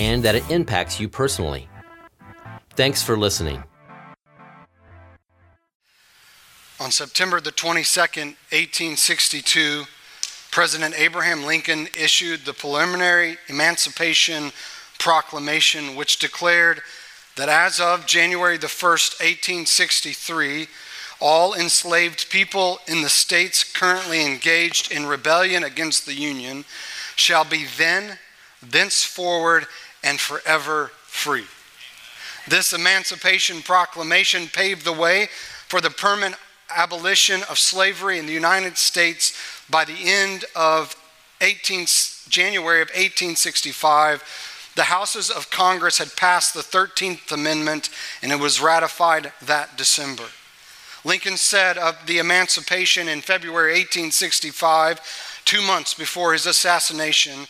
and that it impacts you personally. Thanks for listening. On September the 22nd, 1862, President Abraham Lincoln issued the preliminary Emancipation Proclamation, which declared that as of January the 1st, 1863, all enslaved people in the states currently engaged in rebellion against the Union shall be then, thenceforward, and forever free. This Emancipation Proclamation paved the way for the permanent abolition of slavery in the United States by the end of 18, January of 1865 the houses of Congress had passed the 13th Amendment and it was ratified that December. Lincoln said of the emancipation in February 1865, two months before his assassination,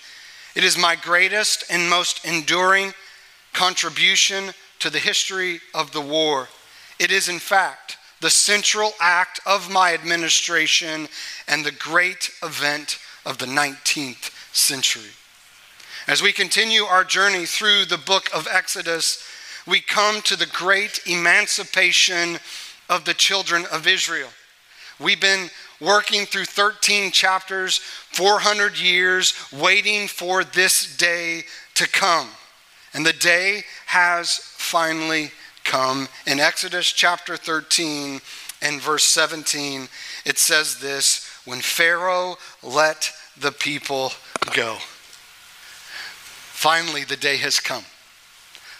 it is my greatest and most enduring contribution to the history of the war. It is, in fact, the central act of my administration and the great event of the 19th century. As we continue our journey through the book of Exodus, we come to the great emancipation of the children of Israel. We've been working through 13 chapters, 400 years, waiting for this day to come. And the day has finally come. In Exodus chapter 13 and verse 17, it says this when Pharaoh let the people go. Finally, the day has come.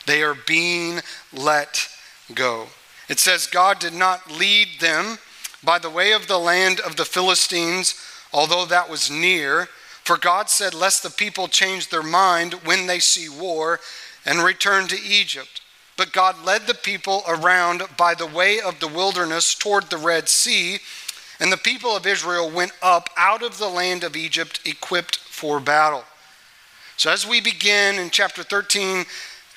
They are being let go. It says, God did not lead them by the way of the land of the Philistines, although that was near. For God said, Lest the people change their mind when they see war and return to Egypt. But God led the people around by the way of the wilderness toward the Red Sea, and the people of Israel went up out of the land of Egypt equipped for battle. So, as we begin in chapter 13,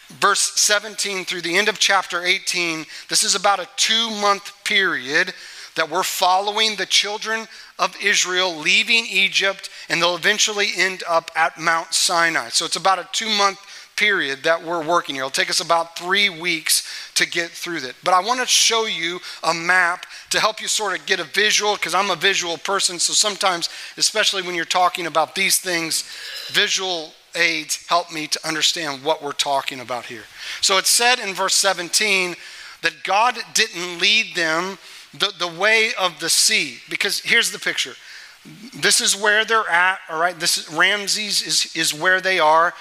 verse 17 through the end of chapter 18, this is about a two month period that we're following the children of Israel leaving Egypt, and they'll eventually end up at Mount Sinai. So, it's about a two month period that we're working here. It'll take us about three weeks to get through that. But I want to show you a map to help you sort of get a visual, because I'm a visual person. So sometimes, especially when you're talking about these things, visual aids help me to understand what we're talking about here. So it said in verse 17 that God didn't lead them the, the way of the sea. Because here's the picture. This is where they're at, all right? This is, Ramses is, is where they are.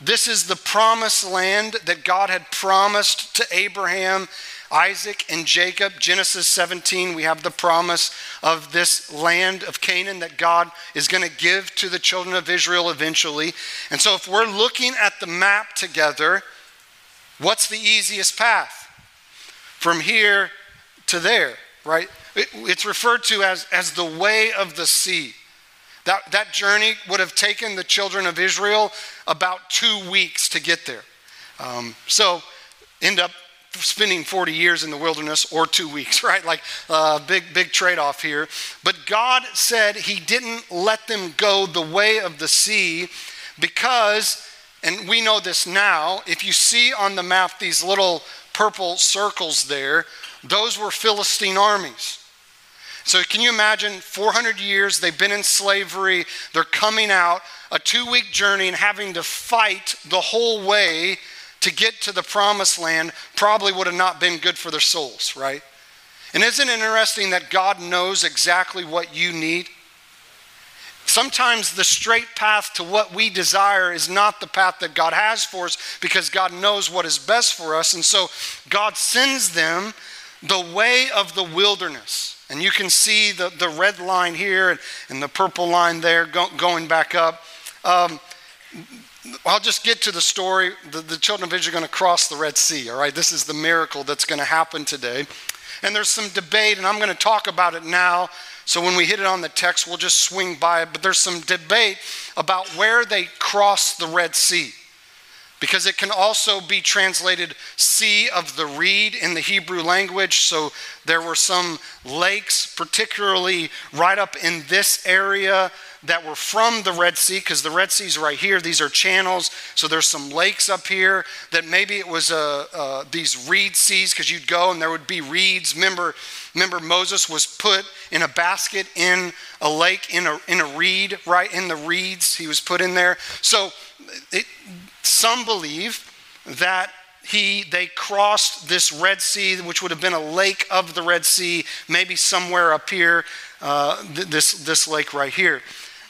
This is the promised land that God had promised to Abraham Isaac and Jacob, Genesis 17, we have the promise of this land of Canaan that God is going to give to the children of Israel eventually. And so, if we're looking at the map together, what's the easiest path? From here to there, right? It's referred to as, as the way of the sea. That, that journey would have taken the children of Israel about two weeks to get there. Um, so, end up spending 40 years in the wilderness or two weeks, right? Like a uh, big, big trade off here. But God said He didn't let them go the way of the sea because, and we know this now, if you see on the map these little purple circles there, those were Philistine armies. So, can you imagine 400 years they've been in slavery, they're coming out, a two week journey, and having to fight the whole way to get to the promised land probably would have not been good for their souls, right? And isn't it interesting that God knows exactly what you need? Sometimes the straight path to what we desire is not the path that God has for us because God knows what is best for us. And so God sends them the way of the wilderness. And you can see the, the red line here and, and the purple line there go, going back up. Um, I'll just get to the story. The, the children of Israel are going to cross the Red Sea, all right? This is the miracle that's going to happen today. And there's some debate, and I'm going to talk about it now. So when we hit it on the text, we'll just swing by it. But there's some debate about where they crossed the Red Sea because it can also be translated sea of the reed in the Hebrew language. So there were some lakes, particularly right up in this area, that were from the Red Sea, because the Red Sea's right here. These are channels. So there's some lakes up here that maybe it was uh, uh, these reed seas, because you'd go and there would be reeds. Remember, remember Moses was put in a basket in a lake in a, in a reed, right in the reeds. He was put in there. So it, some believe that he they crossed this Red Sea, which would have been a lake of the Red Sea, maybe somewhere up here, uh, this this lake right here.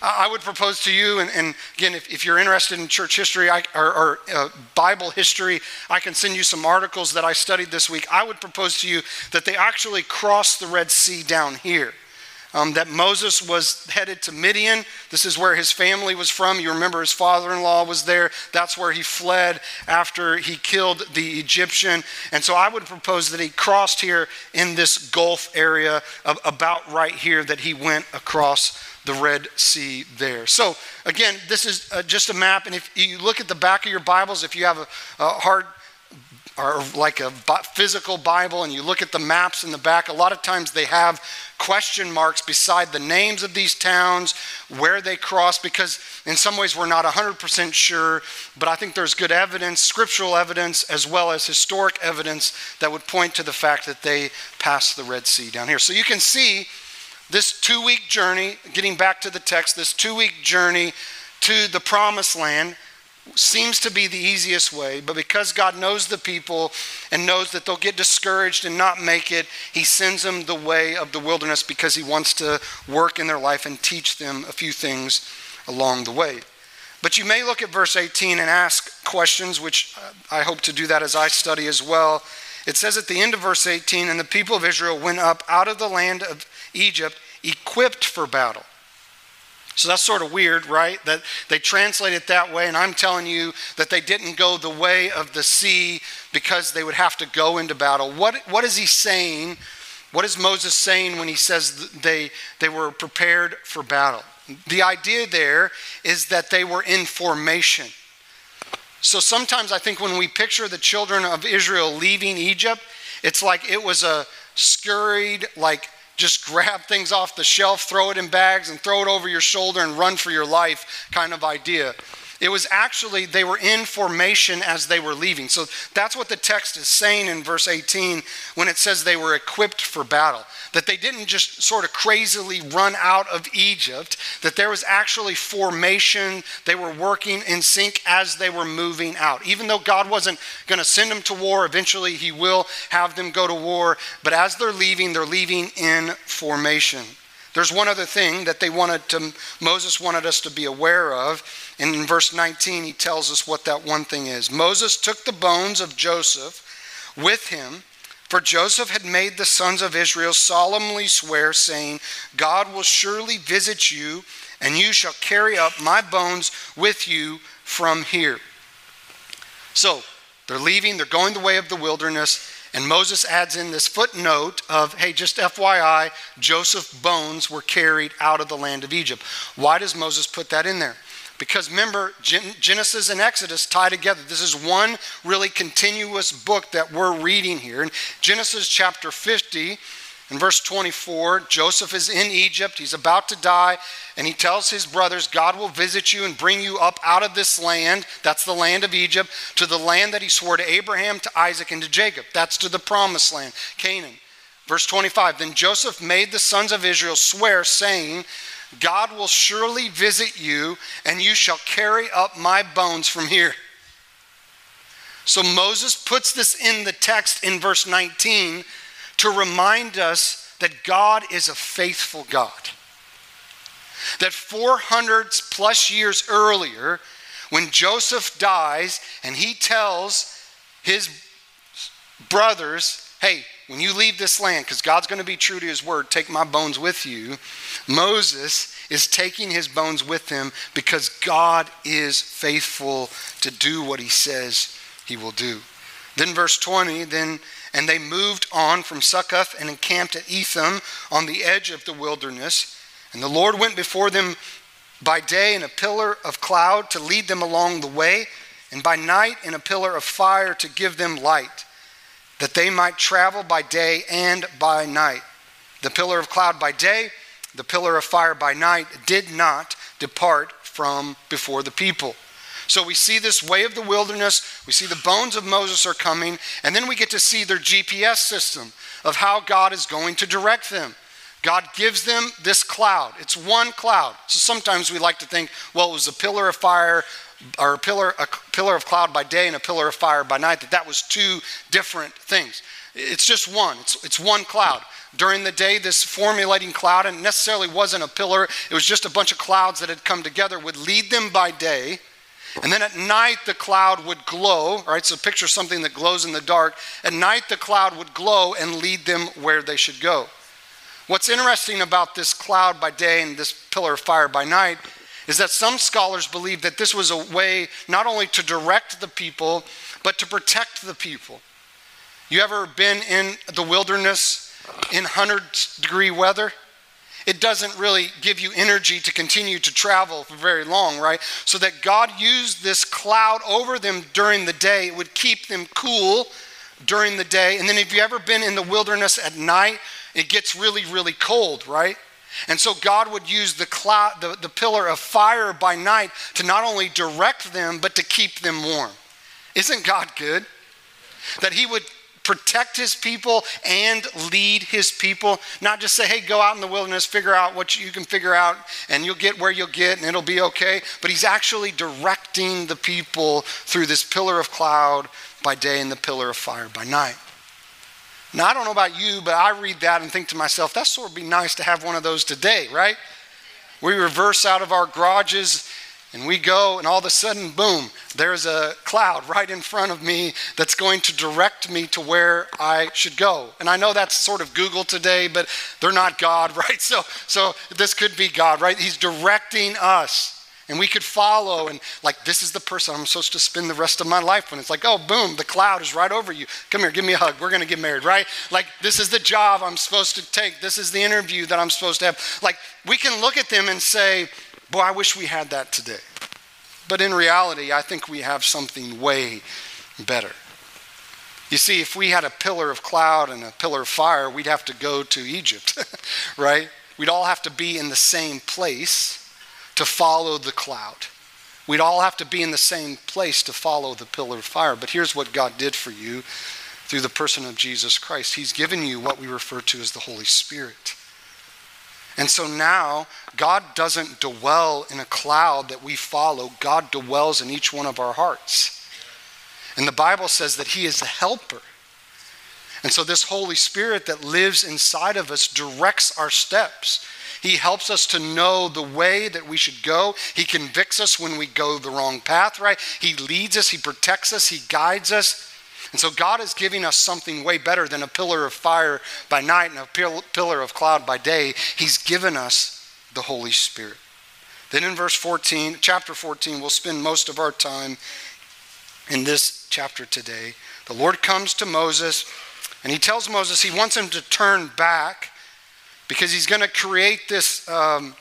I would propose to you, and, and again, if, if, you're interested in church history I, or, or uh, Bible history, I can send you some articles that I studied this week. I would propose to you that they actually crossed the Red Sea down here um, that Moses was headed to Midian. This is where his family was from. You remember his father in law was there. That's where he fled after he killed the Egyptian. And so I would propose that he crossed here in this Gulf area, of, about right here, that he went across the Red Sea there. So, again, this is uh, just a map. And if you look at the back of your Bibles, if you have a, a hard or like a physical Bible and you look at the maps in the back, a lot of times they have question marks beside the names of these towns, where they cross, because in some ways we're not 100% sure, but I think there's good evidence, scriptural evidence, as well as historic evidence that would point to the fact that they passed the Red Sea down here. So you can see this two week journey, getting back to the text, this two week journey to the promised land seems to be the easiest way, but because God knows the people and knows that they'll get discouraged and not make it, He sends them the way of the wilderness because He wants to work in their life and teach them a few things along the way. But you may look at verse 18 and ask questions, which uh, I hope to do that as I study as well. It says at the end of verse 18, and the people of Israel went up out of the land of Egypt equipped for battle. So that's sort of weird, right? That they translate it that way, and I'm telling you that they didn't go the way of the sea because they would have to go into battle. What, what is he saying? What is Moses saying when he says they, they were prepared for battle? The idea there is that they were in formation. So sometimes I think when we picture the children of Israel leaving Egypt, it's like it was a scurried, like just grab things off the shelf, throw it in bags, and throw it over your shoulder and run for your life kind of idea. It was actually, they were in formation as they were leaving. So that's what the text is saying in verse 18 when it says they were equipped for battle that they didn't just sort of crazily run out of Egypt, that there was actually formation. They were working in sync as they were moving out. Even though God wasn't going to send them to war, eventually He will have them go to war. But as they're leaving, they're leaving in formation. There's one other thing that they wanted to, Moses wanted us to be aware of. And in verse 19, he tells us what that one thing is. Moses took the bones of Joseph with him for Joseph had made the sons of Israel solemnly swear, saying, God will surely visit you, and you shall carry up my bones with you from here. So they're leaving, they're going the way of the wilderness, and Moses adds in this footnote of, hey, just FYI, Joseph's bones were carried out of the land of Egypt. Why does Moses put that in there? Because remember, Genesis and Exodus tie together. This is one really continuous book that we're reading here. In Genesis chapter 50, in verse 24, Joseph is in Egypt. He's about to die, and he tells his brothers, God will visit you and bring you up out of this land. That's the land of Egypt, to the land that he swore to Abraham, to Isaac, and to Jacob. That's to the promised land, Canaan. Verse 25, then Joseph made the sons of Israel swear, saying, God will surely visit you, and you shall carry up my bones from here. So Moses puts this in the text in verse 19 to remind us that God is a faithful God. That 400 plus years earlier, when Joseph dies and he tells his brothers, hey, when you leave this land, because God's going to be true to his word, take my bones with you. Moses is taking his bones with him because God is faithful to do what he says he will do. Then, verse 20, then, and they moved on from Succoth and encamped at Etham on the edge of the wilderness. And the Lord went before them by day in a pillar of cloud to lead them along the way, and by night in a pillar of fire to give them light, that they might travel by day and by night. The pillar of cloud by day, the pillar of fire by night did not depart from before the people. So we see this way of the wilderness, we see the bones of Moses are coming, and then we get to see their GPS system of how God is going to direct them. God gives them this cloud. It's one cloud. So sometimes we like to think, well, it was a pillar of fire or a pillar, a pillar of cloud by day and a pillar of fire by night, that that was two different things. It's just one. It's, it's one cloud. During the day, this formulating cloud, and necessarily wasn't a pillar, it was just a bunch of clouds that had come together, would lead them by day and then at night, the cloud would glow, right? So picture something that glows in the dark. At night, the cloud would glow and lead them where they should go. What's interesting about this cloud by day and this pillar of fire by night is that some scholars believe that this was a way not only to direct the people, but to protect the people. You ever been in the wilderness in 100 degree weather? It doesn't really give you energy to continue to travel for very long, right? So that God used this cloud over them during the day. It would keep them cool during the day. And then if you've ever been in the wilderness at night, it gets really, really cold, right? And so God would use the cloud, the, the pillar of fire by night to not only direct them, but to keep them warm. Isn't God good? That He would protect his people and lead his people. Not just say, hey, go out in the wilderness, figure out what you can figure out, and you'll get where you'll get, and it'll be okay. But he's actually directing the people through this pillar of cloud by day and the pillar of fire by night. Now, I don't know about you, but I read that and think to myself, that sort of be nice to have one of those today, right? We reverse out of our garages and we go, and all of a sudden, boom, there's a cloud right in front of me that's going to direct me to where I should go. And I know that's sort of Google today, but they're not God, right? So, so this could be God, right? He's directing us. And we could follow, and like, this is the person I'm supposed to spend the rest of my life with. It's like, oh, boom, the cloud is right over you. Come here, give me a hug. We're going to get married, right? Like, this is the job I'm supposed to take. This is the interview that I'm supposed to have. Like, we can look at them and say, Boy, I wish we had that today. But in reality, I think we have something way better. You see, if we had a pillar of cloud and a pillar of fire, we'd have to go to Egypt, right? We'd all have to be in the same place to follow the cloud. We'd all have to be in the same place to follow the pillar of fire. But here's what God did for you through the person of Jesus Christ He's given you what we refer to as the Holy Spirit. And so now, God doesn't dwell in a cloud that we follow, God dwells in each one of our hearts. And the Bible says that He is the helper. And so, this Holy Spirit that lives inside of us directs our steps. He helps us to know the way that we should go. He convicts us when we go the wrong path, right? He leads us, He protects us, He guides us. And so God is giving us something way better than a pillar of fire by night and a pillar of cloud by day. He's given us the Holy Spirit. Then in verse 14, chapter 14, we'll spend most of our time in this chapter today. The Lord comes to Moses and he tells Moses he wants him to turn back because he's going to create this um,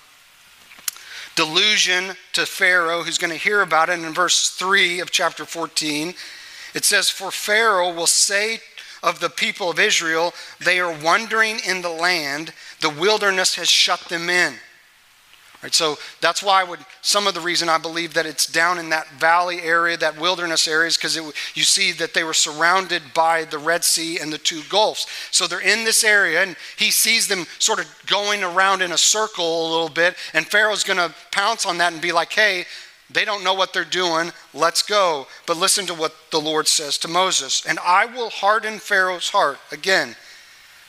delusion to Pharaoh who's going to hear about it. And in verse 3 of chapter 14, it says, For Pharaoh will say of the people of Israel, they are wandering in the land, the wilderness has shut them in. Right, so that's why I would, some of the reason I believe that it's down in that valley area, that wilderness area, is because you see that they were surrounded by the Red Sea and the two Gulfs. So they're in this area, and he sees them sort of going around in a circle a little bit, and Pharaoh's going to pounce on that and be like, hey, they don't know what they're doing. Let's go. But listen to what the Lord says to Moses. And I will harden Pharaoh's heart again,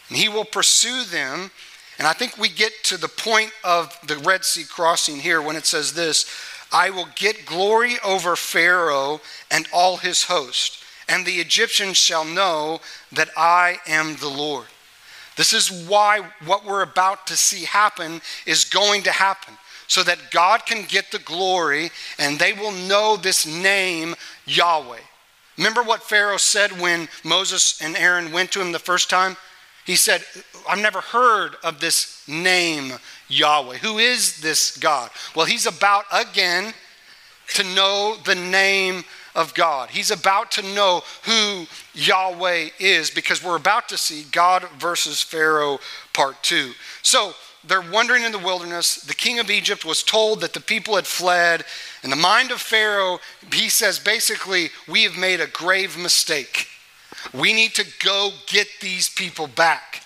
and he will pursue them. And I think we get to the point of the Red Sea crossing here when it says this I will get glory over Pharaoh and all his host, and the Egyptians shall know that I am the Lord. This is why what we're about to see happen is going to happen. so that God can get the glory and they will know this name, Yahweh. Remember what Pharaoh said when Moses and Aaron went to him the first time? He said, I've never heard of this name, Yahweh. Who is this God? Well, he's about again to know the name of God. He's about to know who Yahweh is because we're about to see God versus Pharaoh part two. So they're wandering in the wilderness. The king of Egypt was told that the people had fled. In the mind of Pharaoh, he says basically, we have made a grave mistake. We need to go get these people back.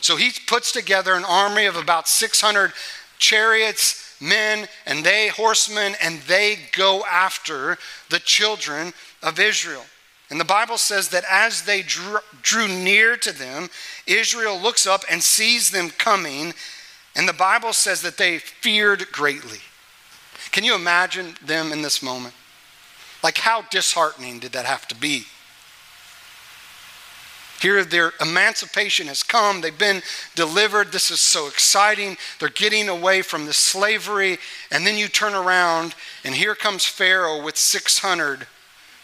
So he puts together an army of about 600 chariots, men, and they, horsemen, and they go after the children of Israel. And the Bible says that as they drew, drew near to them, Israel looks up and sees them coming, and the Bible says that they feared greatly. Can you imagine them in this moment? Like, how disheartening did that have to be? Here, their emancipation has come. They've been delivered. This is so exciting. They're getting away from the slavery. And then you turn around, and here comes Pharaoh with 600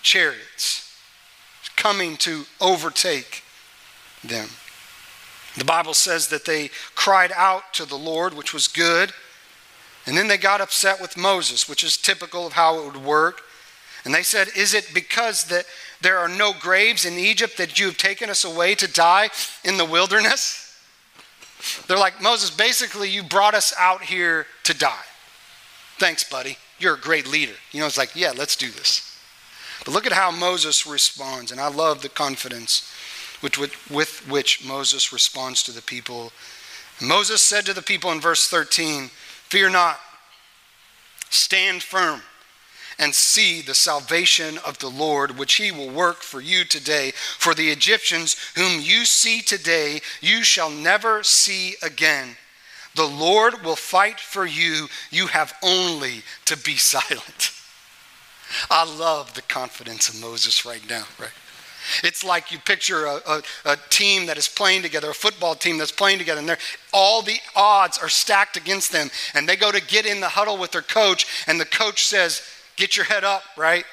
chariots coming to overtake them. The Bible says that they cried out to the Lord, which was good. And then they got upset with Moses, which is typical of how it would work. And they said, Is it because that there are no graves in Egypt that you have taken us away to die in the wilderness? They're like, Moses, basically, you brought us out here to die. Thanks, buddy. You're a great leader. You know, it's like, yeah, let's do this. But look at how Moses responds. And I love the confidence with, with, with which Moses responds to the people. Moses said to the people in verse 13, Fear not, stand firm and see the salvation of the Lord, which he will work for you today. For the Egyptians whom you see today, you shall never see again. The Lord will fight for you. You have only to be silent. I love the confidence of Moses right now, right? It's like you picture a, a, a, team that is playing together, a football team that's playing together, and all the odds are stacked against them. And they go to get in the huddle with their coach, and the coach says, Get your head up, right?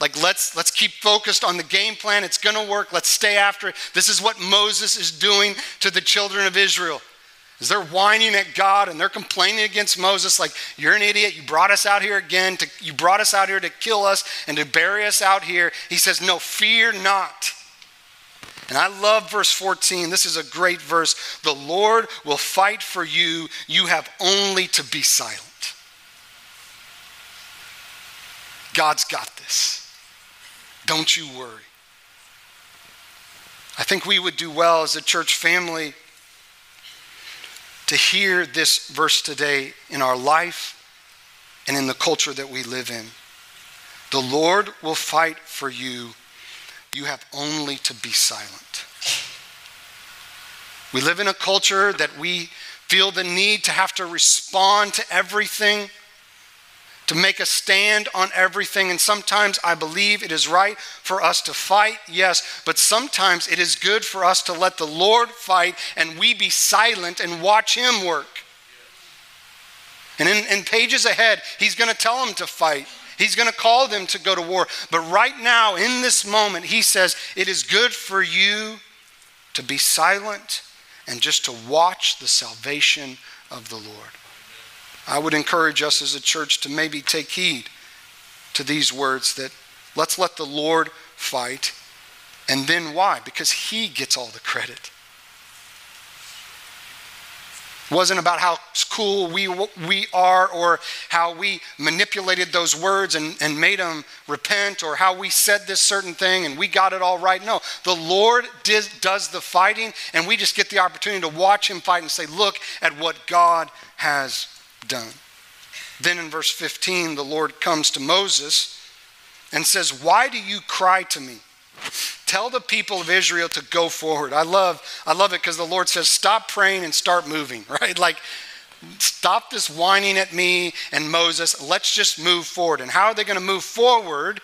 Like let's let's keep focused on the game plan. It's going to work. Let's stay after it. This is what Moses is doing to the children of Israel. Is they're whining at God and they're complaining against Moses, like, you're an idiot. You brought us out here again. To, you brought us out here to kill us and to bury us out here. He says, No, fear not. And I love verse 14. This is a great verse. The Lord will fight for you. You have only to be silent. God's got this. Don't you worry. I think we would do well as a church family to hear this verse today in our life and in the culture that we live in. The Lord will fight for you. You have only to be silent. We live in a culture that we feel the need to have to respond to everything to make a stand on everything. And sometimes I believe it is right for us to fight, yes, but sometimes it is good for us to let the Lord fight and we be silent and watch Him work. And in, in pages ahead, He's going to tell them to fight. He's going to call them to go to war. But right now, in this moment, He says, It is good for you to be silent and just to watch the salvation of the Lord. I would encourage us as a church to maybe take heed to these words that let's let the Lord fight. And then why? Because He gets all the credit. It wasn't about how cool we, we are or how we manipulated those words and, and made them repent or how we said this certain thing and we got it all right. No, the Lord did, does the fighting and we just get the opportunity to watch Him fight and say, look at what God has done. Then in verse 15, the Lord comes to Moses and says, Why do you cry to me? Tell the people of Israel to go forward. I love, I love it because the Lord says, Stop praying and start moving, right? Like, stop this whining at me and Moses. Let's just move forward. And how are they going to move forward?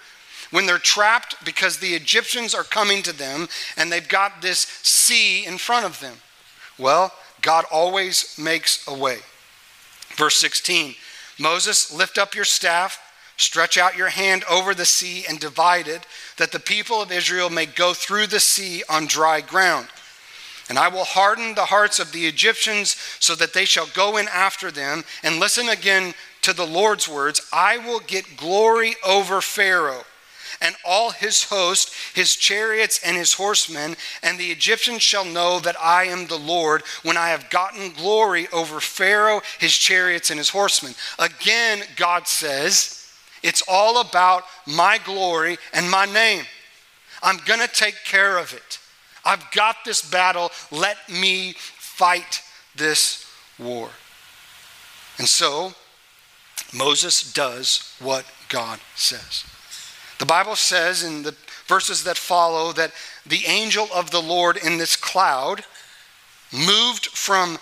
when they're trapped because the Egyptians are coming to them and they've got this sea in front of them? Well, God always makes a way. Verse 16 Moses, lift up your staff, stretch out your hand over the sea and divide it, that the people of Israel may go through the sea on dry ground. And I will harden the hearts of the Egyptians so that they shall go in after them. And listen again to the Lord's words I will get glory over Pharaoh and all his host, his chariots and his horsemen, and the Egyptians shall know that I am the Lord when I have gotten glory over Pharaoh, his chariots, and his horsemen. Again, God says, it's all about my glory and my name. I'm going to take care of it. I've got this battle. Let me fight this war. And so, Moses does what God says. The Bible says in the verses that follow that the angel of the Lord in this cloud moved from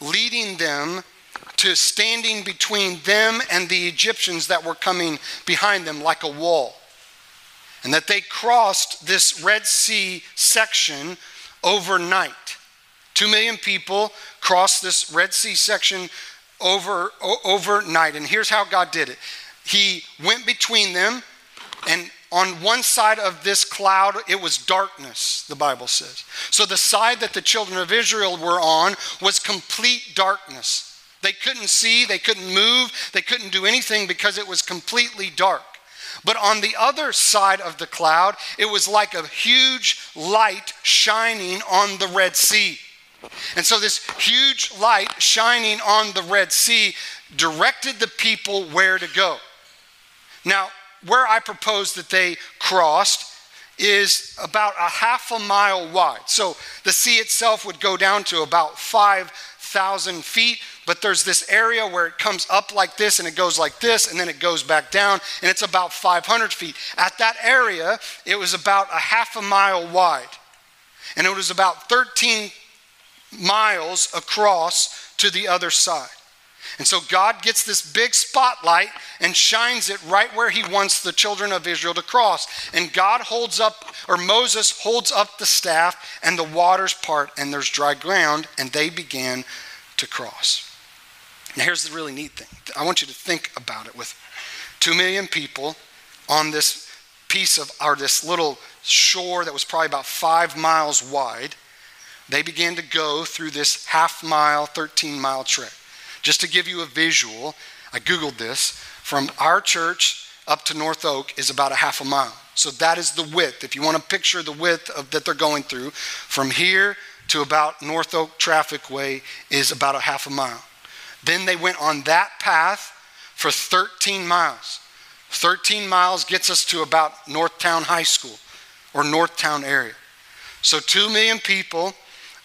leading them to standing between them and the Egyptians that were coming behind them like a wall. And that they crossed this Red Sea section overnight. Two million people crossed this Red Sea section over, overnight. And here's how God did it He went between them and on one side of this cloud, it was darkness, the Bible says. So the side that the children of Israel were on was complete darkness. They couldn't see, they couldn't move, they couldn't do anything because it was completely dark. But on the other side of the cloud, it was like a huge light shining on the Red Sea. And so, this huge light shining on the Red Sea directed the people where to go. Now, where I propose that they crossed is about a half a mile wide. So the sea itself would go down to about 5,000 feet, but there's this area where it comes up like this and it goes like this and then it goes back down and it's about 500 feet. At that area, it was about a half a mile wide and it was about 13 miles across to the other side. And so God gets this big spotlight and shines it right where he wants the children of Israel to cross. And God holds up, or Moses holds up the staff, and the waters part, and there's dry ground, and they began to cross. Now, here's the really neat thing I want you to think about it with two million people on this piece of, or this little shore that was probably about five miles wide. They began to go through this half mile, 13 mile trek. Just to give you a visual, I Googled this. From our church up to North Oak is about a half a mile. So that is the width. If you want to picture the width of, that they're going through, from here to about North Oak Traffic Way is about a half a mile. Then they went on that path for 13 miles. 13 miles gets us to about Northtown High School or Northtown area. So 2 million people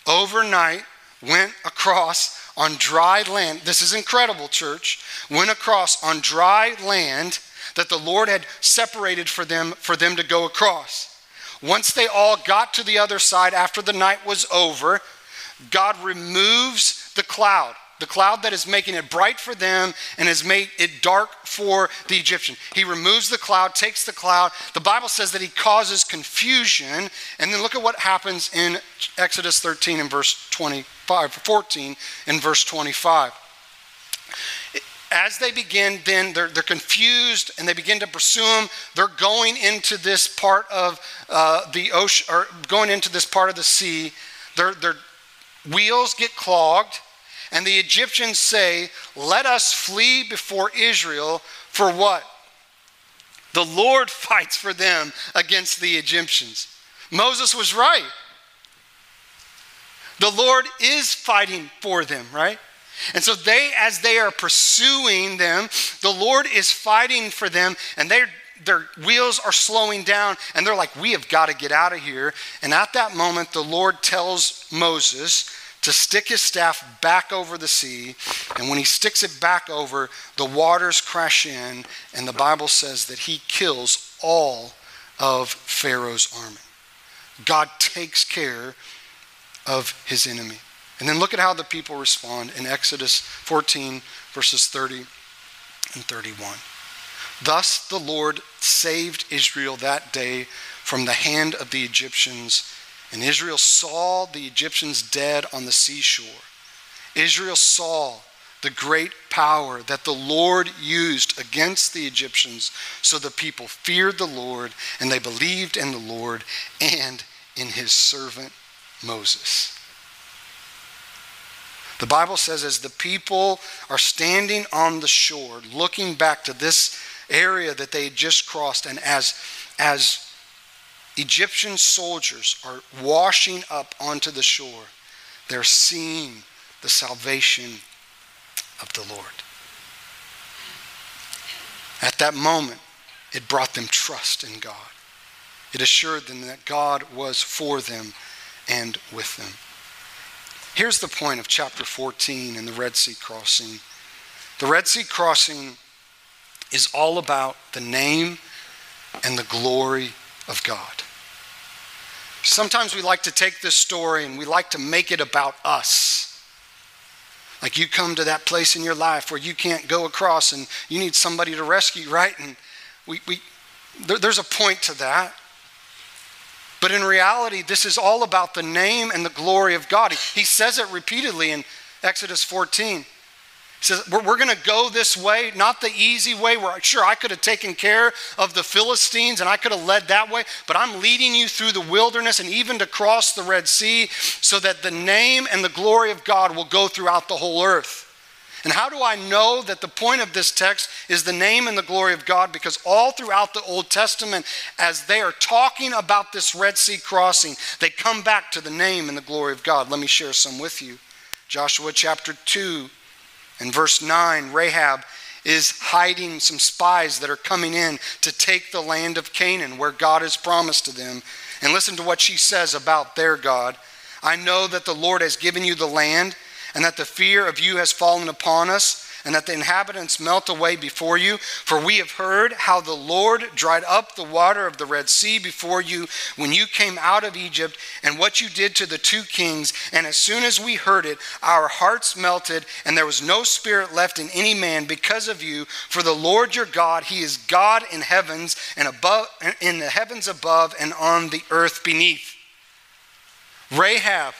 overnight went across on dry land. This is incredible, church. Went across on dry land that the Lord had separated for them for them to go across. Once they all got to the other side after the night was over, God removes the cloud the cloud that is making it bright for them and has made it dark for the Egyptian. He removes the cloud, takes the cloud. The Bible says that he causes confusion. And then look at what happens in Exodus 13 and verse 25, 14 and verse 25. As they begin, then they're, they're confused and they begin to pursue him. They're going into this part of uh, the ocean, or going into this part of the sea. Their, their wheels get clogged and the Egyptians say, Let us flee before Israel for what? The Lord fights for them against the Egyptians. Moses was right. The Lord is fighting for them, right? And so they, as they are pursuing them, the Lord is fighting for them, and their their wheels are slowing down, and they're like, We have got to get out of here. And at that moment, the Lord tells Moses, to stick his staff back over the sea. And when he sticks it back over, the waters crash in, and the Bible says that he kills all of Pharaoh's army. God takes care of his enemy. And then look at how the people respond in Exodus 14, verses 30 and 31. Thus the Lord saved Israel that day from the hand of the Egyptians and Israel saw the Egyptians dead on the seashore. Israel saw the great power that the Lord used against the Egyptians. So the people feared the Lord and they believed in the Lord and in his servant Moses. The Bible says, as the people are standing on the shore, looking back to this area that they had just crossed, and as, as Egyptian soldiers are washing up onto the shore, they're seeing the salvation of the Lord. At that moment, it brought them trust in God. It assured them that God was for them and with them. Here's the point of chapter 14 in the Red Sea crossing. The Red Sea crossing is all about the name and the glory of God. Sometimes we like to take this story and we like to make it about us. Like you come to that place in your life where you can't go across and you need somebody to rescue, right? And we, we there, there's a point to that. But in reality, this is all about the name and the glory of God. He, says it repeatedly in Exodus 14. He says, We're, we're going to go this way, not the easy way. Where sure, I could have taken care of the Philistines and I could have led that way, but I'm leading you through the wilderness and even to cross the Red Sea so that the name and the glory of God will go throughout the whole earth. And how do I know that the point of this text is the name and the glory of God? Because all throughout the Old Testament, as they are talking about this Red Sea crossing, they come back to the name and the glory of God. Let me share some with you. Joshua chapter 2 and verse 9 Rahab is hiding some spies that are coming in to take the land of Canaan where God has promised to them. And listen to what she says about their God. I know that the Lord has given you the land and that the fear of you has fallen upon us, and that the inhabitants melt away before you. For we have heard how the Lord dried up the water of the Red Sea before you when you came out of Egypt, and what you did to the two kings. And as soon as we heard it, our hearts melted, and there was no spirit left in any man because of you. For the Lord your God, He is God in heavens and above, in the heavens above, and on the earth beneath. Rahab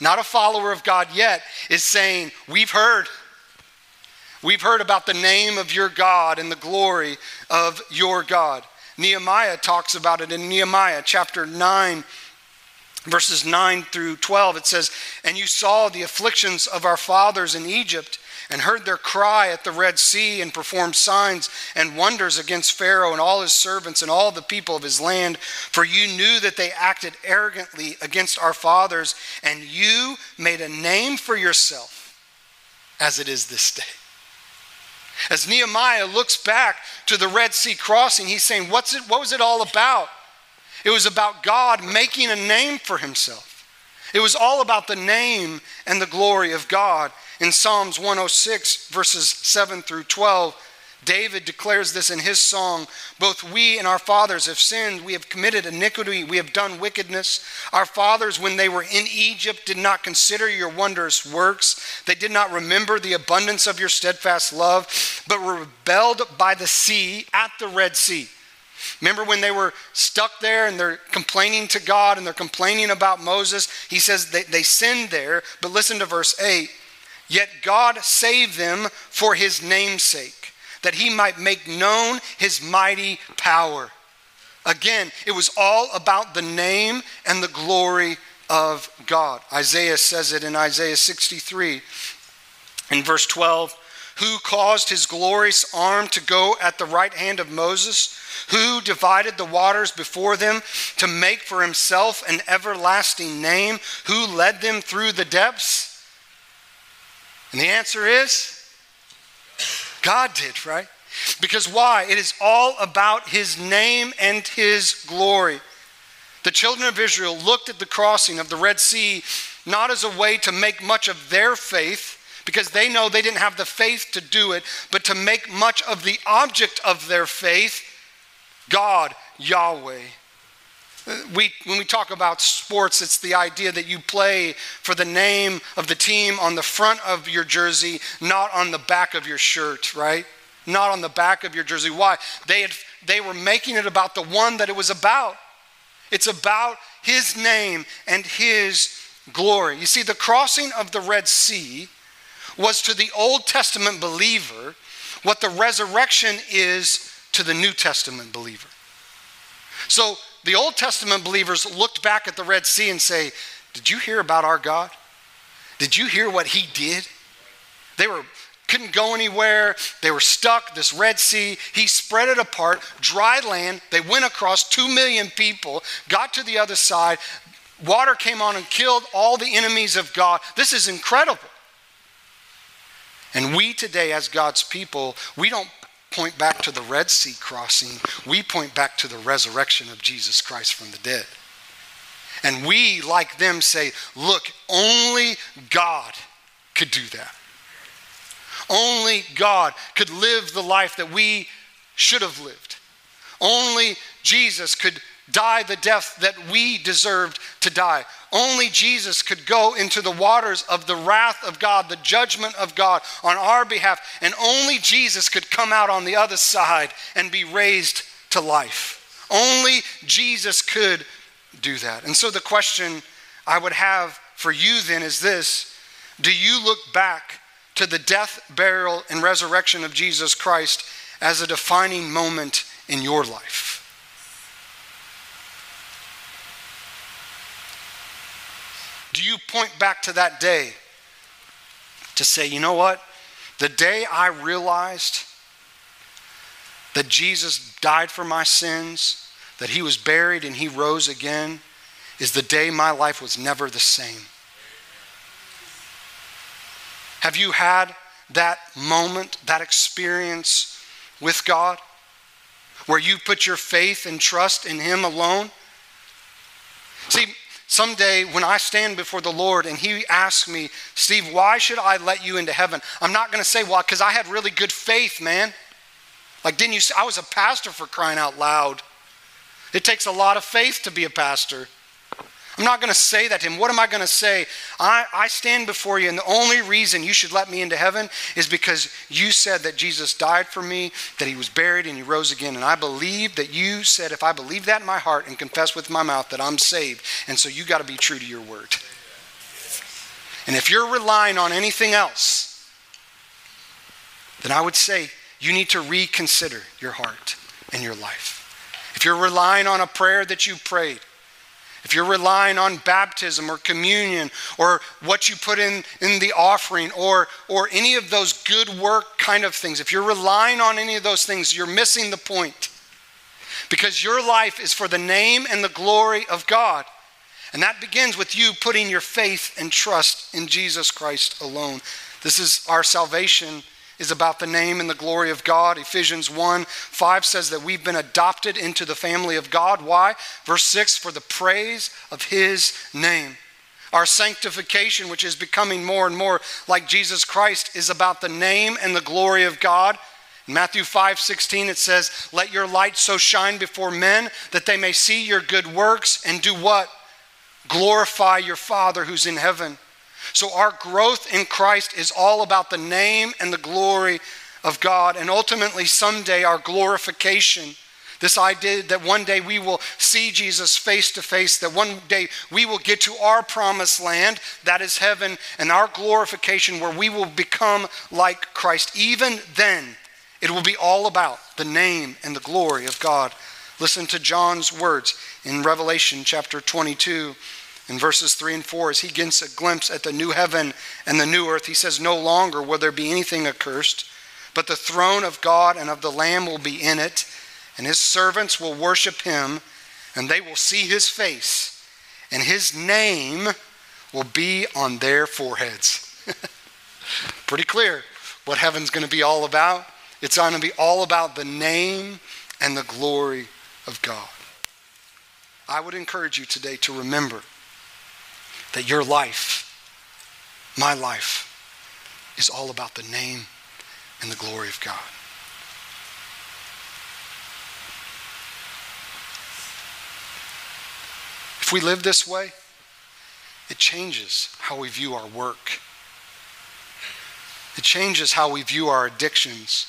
not a follower of God yet, is saying, We've heard. We've heard about the name of your God and the glory of your God. Nehemiah talks about it in Nehemiah chapter 9, verses 9 through 12. It says, And you saw the afflictions of our fathers in Egypt and heard their cry at the Red Sea and performed signs and wonders against Pharaoh and all his servants and all the people of his land. For you knew that they acted arrogantly against our fathers, and you made a name for yourself as it is this day. As Nehemiah looks back to the Red Sea crossing, he's saying, What's it, What was it all about? It was about God making a name for himself. It was all about the name and the glory of God. In Psalms 106, verses 7 through 12, David declares this in his song Both we and our fathers have sinned. We have committed iniquity. We have done wickedness. Our fathers, when they were in Egypt, did not consider your wondrous works. They did not remember the abundance of your steadfast love, but were rebelled by the sea at the Red Sea. Remember when they were stuck there and they're complaining to God and they're complaining about Moses? He says they, they sinned there, but listen to verse 8. Yet God saved them for his name'sake, that he might make known his mighty power. Again, it was all about the name and the glory of God. Isaiah says it in Isaiah 63 in verse 12 Who caused his glorious arm to go at the right hand of Moses? Who divided the waters before them to make for himself an everlasting name? Who led them through the depths? And the answer is God did, right? Because why? It is all about his name and his glory. The children of Israel looked at the crossing of the Red Sea not as a way to make much of their faith, because they know they didn't have the faith to do it, but to make much of the object of their faith, God, Yahweh we, when we talk about sports, it's the idea that you play for the name of the team on the front of your jersey, not on the back of your shirt, right? Not on the back of your jersey. Why? They, had, they were making it about the one that it was about. It's about his name and his glory. You see, the crossing of the Red Sea was to the Old Testament believer what the resurrection is to the New Testament believer. So the Old Testament believers looked back at the Red Sea and say, Did you hear about our God? Did you hear what he did? They were couldn't go anywhere. They were stuck, this Red Sea. He spread it apart, dry land. They went across 2 million people, got to the other side. Water came on and killed all the enemies of God. This is incredible. And we today, as God's people, we don't point back to the Red Sea crossing, we point back to the resurrection of Jesus Christ from the dead. And we, like them, say, look, only God could do that. Only God could live the life that we should have lived. Only Jesus could die the death that we deserved to die. Only Jesus could go into the waters of the wrath of God, the judgment of God on our behalf, and only Jesus could come out on the other side and be raised to life. Only Jesus could do that. And so the question I would have for you then is this Do you look back to the death, burial, and resurrection of Jesus Christ as a defining moment in your life? Do you point back to that day to say, you know what? The day I realized that Jesus died for my sins, that he was buried and he rose again, is the day my life was never the same. Have you had that moment, that experience with God, where you put your faith and trust in Him alone? See, someday when I stand before the Lord and He asks me, Steve, why should I let you into heaven? I'm not going to say, well, because I had really good faith, man. Like, didn't you? I was a pastor for crying out loud. It takes a lot of faith to be a pastor. I'm not going to say that to him. What am I going to say? I, I stand before you, and the only reason you should let me into heaven is because you said that Jesus died for me, that he was buried, and he rose again. And I believe that you said, if I believe that in my heart and confess with my mouth, that I'm saved. And so you got to be true to your word. And if you're relying on anything else, then I would say you need to reconsider your heart and your life. If you're relying on a prayer that you prayed, if you're relying on baptism or communion or what you put in, in the offering or, or any of those good work kind of things, if you're relying on any of those things, you're missing the point. Because your life is for the name and the glory of God. And that begins with you putting your faith and trust in Jesus Christ alone. This is our salvation is about the name and the glory of God. Ephesians 1 5 says that we've been adopted into the family of God. Why? Verse 6 for the praise of his name. Our sanctification, which is becoming more and more like Jesus Christ, is about the name and the glory of God. In Matthew 5 16, it says, Let your light so shine before men that they may see your good works and do what? Glorify your Father who's in heaven. So our growth in Christ is all about the name and the glory of God. And ultimately, someday, our glorification. This idea that one day we will see Jesus face to face, that one day we will get to our promised land, that is heaven, and our glorification where we will become like Christ. Even then, it will be all about the name and the glory of God. Listen to John's words in Revelation chapter 22 in verses 3 and 4, as he gets a glimpse at the new heaven and the new earth, he says, No longer will there be anything accursed, but the throne of God and of the Lamb will be in it, and his servants will worship him, and they will see his face, and his name will be on their foreheads. Pretty clear what heaven's going to be all about. It's going to be all about the name and the glory of God. I would encourage you today to remember that your life, my life, is all about the name and the glory of God. If we live this way, it changes how we view our work. It changes how we view our addictions.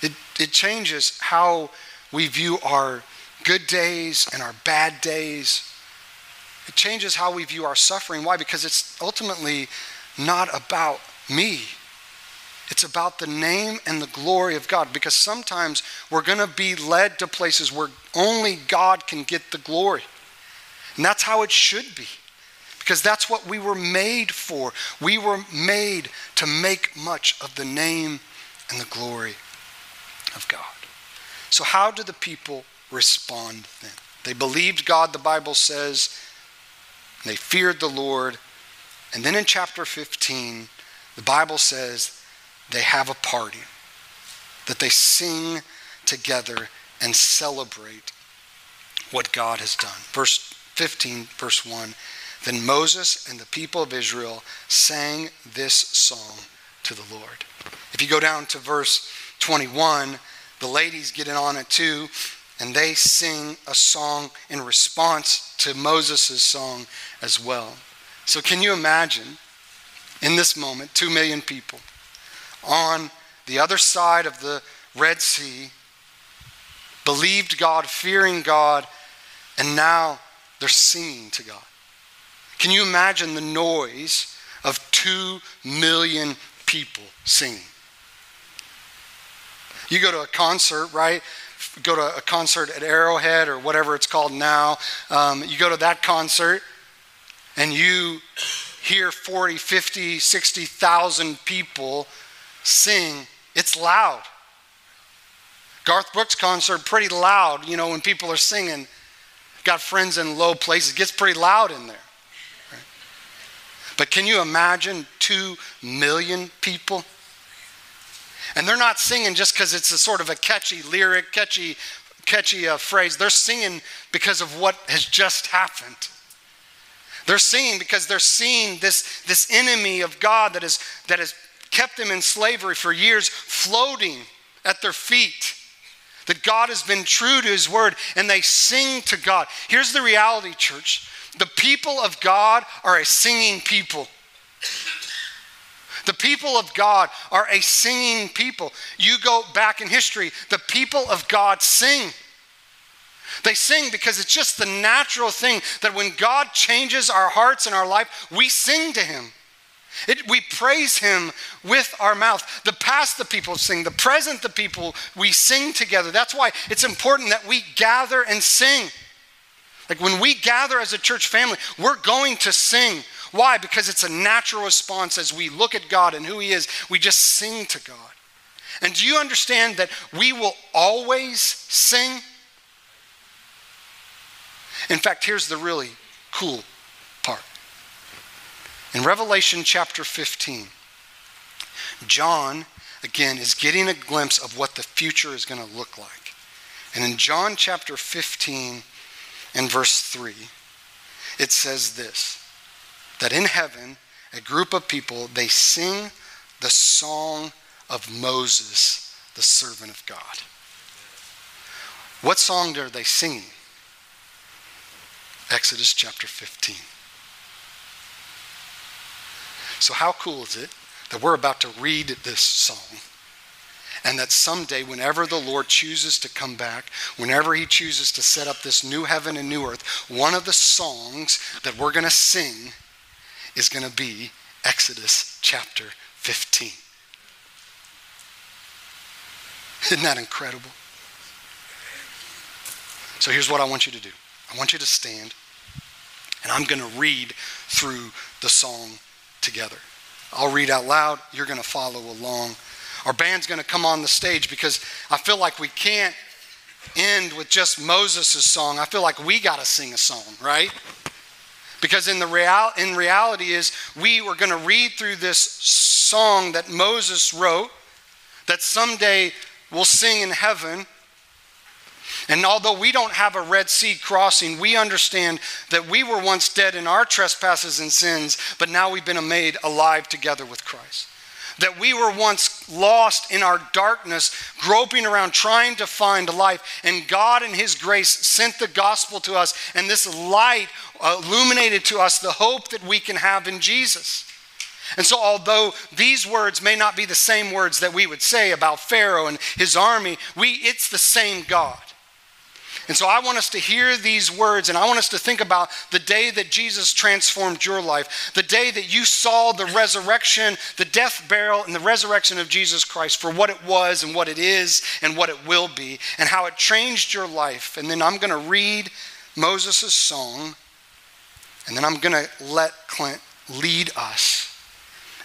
It, it changes how we view our good days and our bad days. It changes how we view our suffering. Why? Because it's ultimately not about me. It's about the name and the glory of God because sometimes we're going to be led to places where only God can get the glory. And that's how it should be because that's what we were made for. We were made to make much of the name and the glory of God. So, how do the people respond then? They believed God, the Bible says, they feared the Lord. And then in chapter 15, the Bible says they have a party, that they sing together and celebrate what God has done. Verse 15, verse 1 Then Moses and the people of Israel sang this song to the Lord. If you go down to verse 21, the ladies get in on it too, and they sing a song in response to Moses' song as well. So, can you imagine in this moment, two million people on the other side of the Red Sea, believed God, fearing God, and now they're singing to God. Can you imagine the noise of two million people singing? You go to a concert, right? Go to a concert at Arrowhead or whatever it's called now. Um, you go to that concert and you hear 40, 50, 60,000 people sing, it's loud. Garth Brooks concert, pretty loud, you know, when people are singing. Got friends in low places, it gets pretty loud in there. Right? But can you imagine two million people? And they're not singing just because it's a sort of a catchy lyric, catchy, catchy uh, phrase. They're singing because of what has just happened. They're singing because they're seeing this, this enemy of God that, is, that has kept them in slavery for years floating at their feet. That God has been true to his word and they sing to God. Here's the reality, church the people of God are a singing people. The people of God are a singing people. You go back in history, the people of God sing. They sing because it's just the natural thing that when God changes our hearts and our life, we sing to Him. It, we praise Him with our mouth. The past, the people sing. The present, the people, we sing together. That's why it's important that we gather and sing. Like when we gather as a church family, we're going to sing. Why? Because it's a natural response as we look at God and who He is. We just sing to God. And do you understand that we will always sing? In fact, here's the really cool part. In Revelation chapter 15, John, again, is getting a glimpse of what the future is going to look like. And in John chapter 15 and verse 3, it says this that in heaven, a group of people, they sing the song of Moses, the servant of God. What song are they singing? Exodus chapter 15. So, how cool is it that we're about to read this song? And that someday, whenever the Lord chooses to come back, whenever He chooses to set up this new heaven and new earth, one of the songs that we're going to sing is going to be Exodus chapter 15. Isn't that incredible? So here's what I want you to do I want you to stand, and I'm going to read through the song together. I'll read out loud, you're going to follow along. Our band's going to come on the stage because I feel like we can't end with just Moses' song. I feel like we got to sing a song, right? Because in the real, in reality is we were going to read through this song that Moses wrote that someday we'll sing in heaven and although we don't have a Red Sea crossing, we understand that we were once dead in our trespasses and sins, but now we've been made alive together with Christ. That we were once lost in our darkness, groping around trying to find life, and God, in His grace, sent the gospel to us, and this light illuminated to us the hope that we can have in Jesus. And so, although these words may not be the same words that we would say about Pharaoh and his army, we, it's the same God. And so I want us to hear these words and I want us to think about the day that Jesus transformed your life, the day that you saw the resurrection, the death, burial, and the resurrection of Jesus Christ for what it was and what it is and what it will be, and how it changed your life. And then I'm going to read Moses' song, and then I'm going to let Clint lead us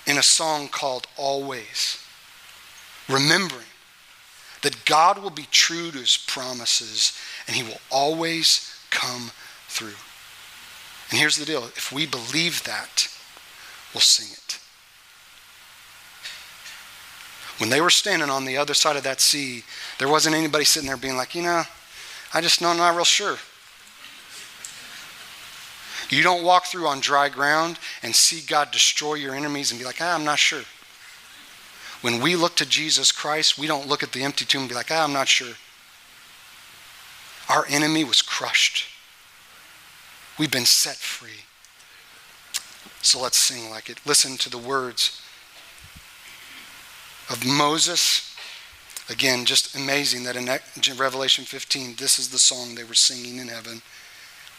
in a song called Always, remembering that God will be true to his promises and he will always come through. And here's the deal if we believe that, we'll sing it. When they were standing on the other side of that sea, there wasn't anybody sitting there being like, you know, I just know I'm not real sure. You don't walk through on dry ground and see God destroy your enemies and be like, ah, I'm not sure. When we look to Jesus Christ, we don't look at the empty tomb and be like, ah, I'm not sure. Our enemy was crushed. We've been set free. So let's sing like it. Listen to the words of Moses. Again, just amazing that in Revelation 15, this is the song they were singing in heaven.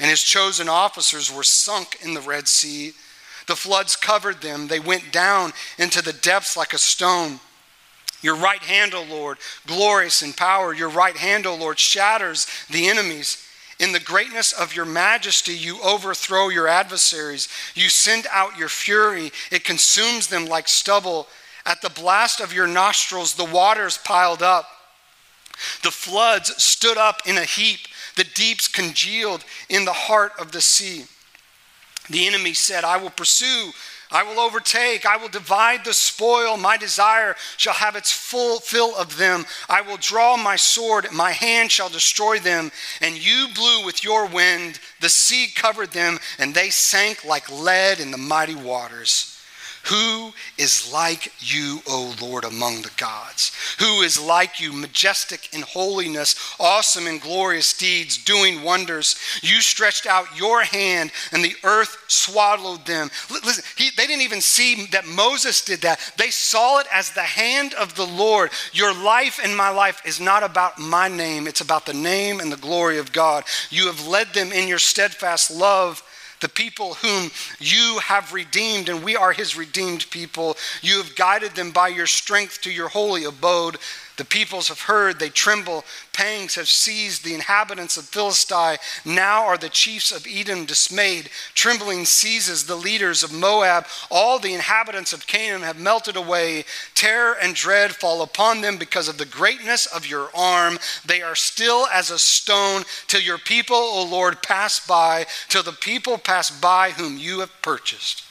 and his chosen officers were sunk in the Red Sea. The floods covered them. They went down into the depths like a stone. Your right hand, O Lord, glorious in power. Your right hand, O Lord, shatters the enemies. In the greatness of your majesty, you overthrow your adversaries. You send out your fury, it consumes them like stubble. At the blast of your nostrils, the waters piled up. The floods stood up in a heap. The deeps congealed in the heart of the sea. The enemy said, I will pursue I will overtake. I will divide the spoil. My desire shall have its full fill of them. I will draw my sword. My hand shall destroy them. And you blew with your wind. The sea covered them, and they sank like lead in the mighty waters. Who is like you, O Lord, among the gods? Who is like you, majestic in holiness, awesome in glorious deeds, doing wonders? You stretched out your hand, and the earth swallowed them. Listen, he, they didn't even see that Moses did that. They saw it as the hand of the Lord. Your life and my life is not about my name, it's about the name and the glory of God. You have led them in your steadfast love the people whom you have redeemed, and we are his redeemed people. You have guided them by your strength to your holy abode. The peoples have heard, they tremble. Pangs have seized the inhabitants of Philistia. Now are the chiefs of Edom dismayed. Trembling seizes the leaders of Moab. All the inhabitants of Canaan have melted away. Terror and dread fall upon them because of the greatness of your arm. They are still as a stone till your people, O Lord, pass by, till the people pass by whom you have purchased.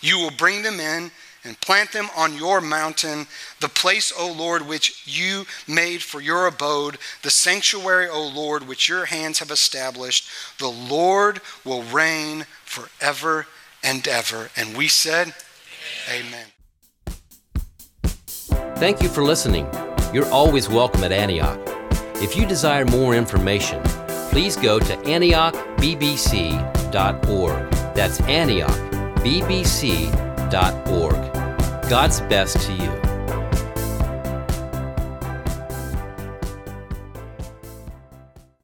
You will bring them in and plant them on your mountain, the place, O Lord, which you made for your abode, the sanctuary, O Lord, which your hands have established. The Lord will reign forever and ever. And we said, Amen. Thank you for listening. You're always welcome at Antioch. If you desire more information, please go to antiochbbc.org. That's God's best to you.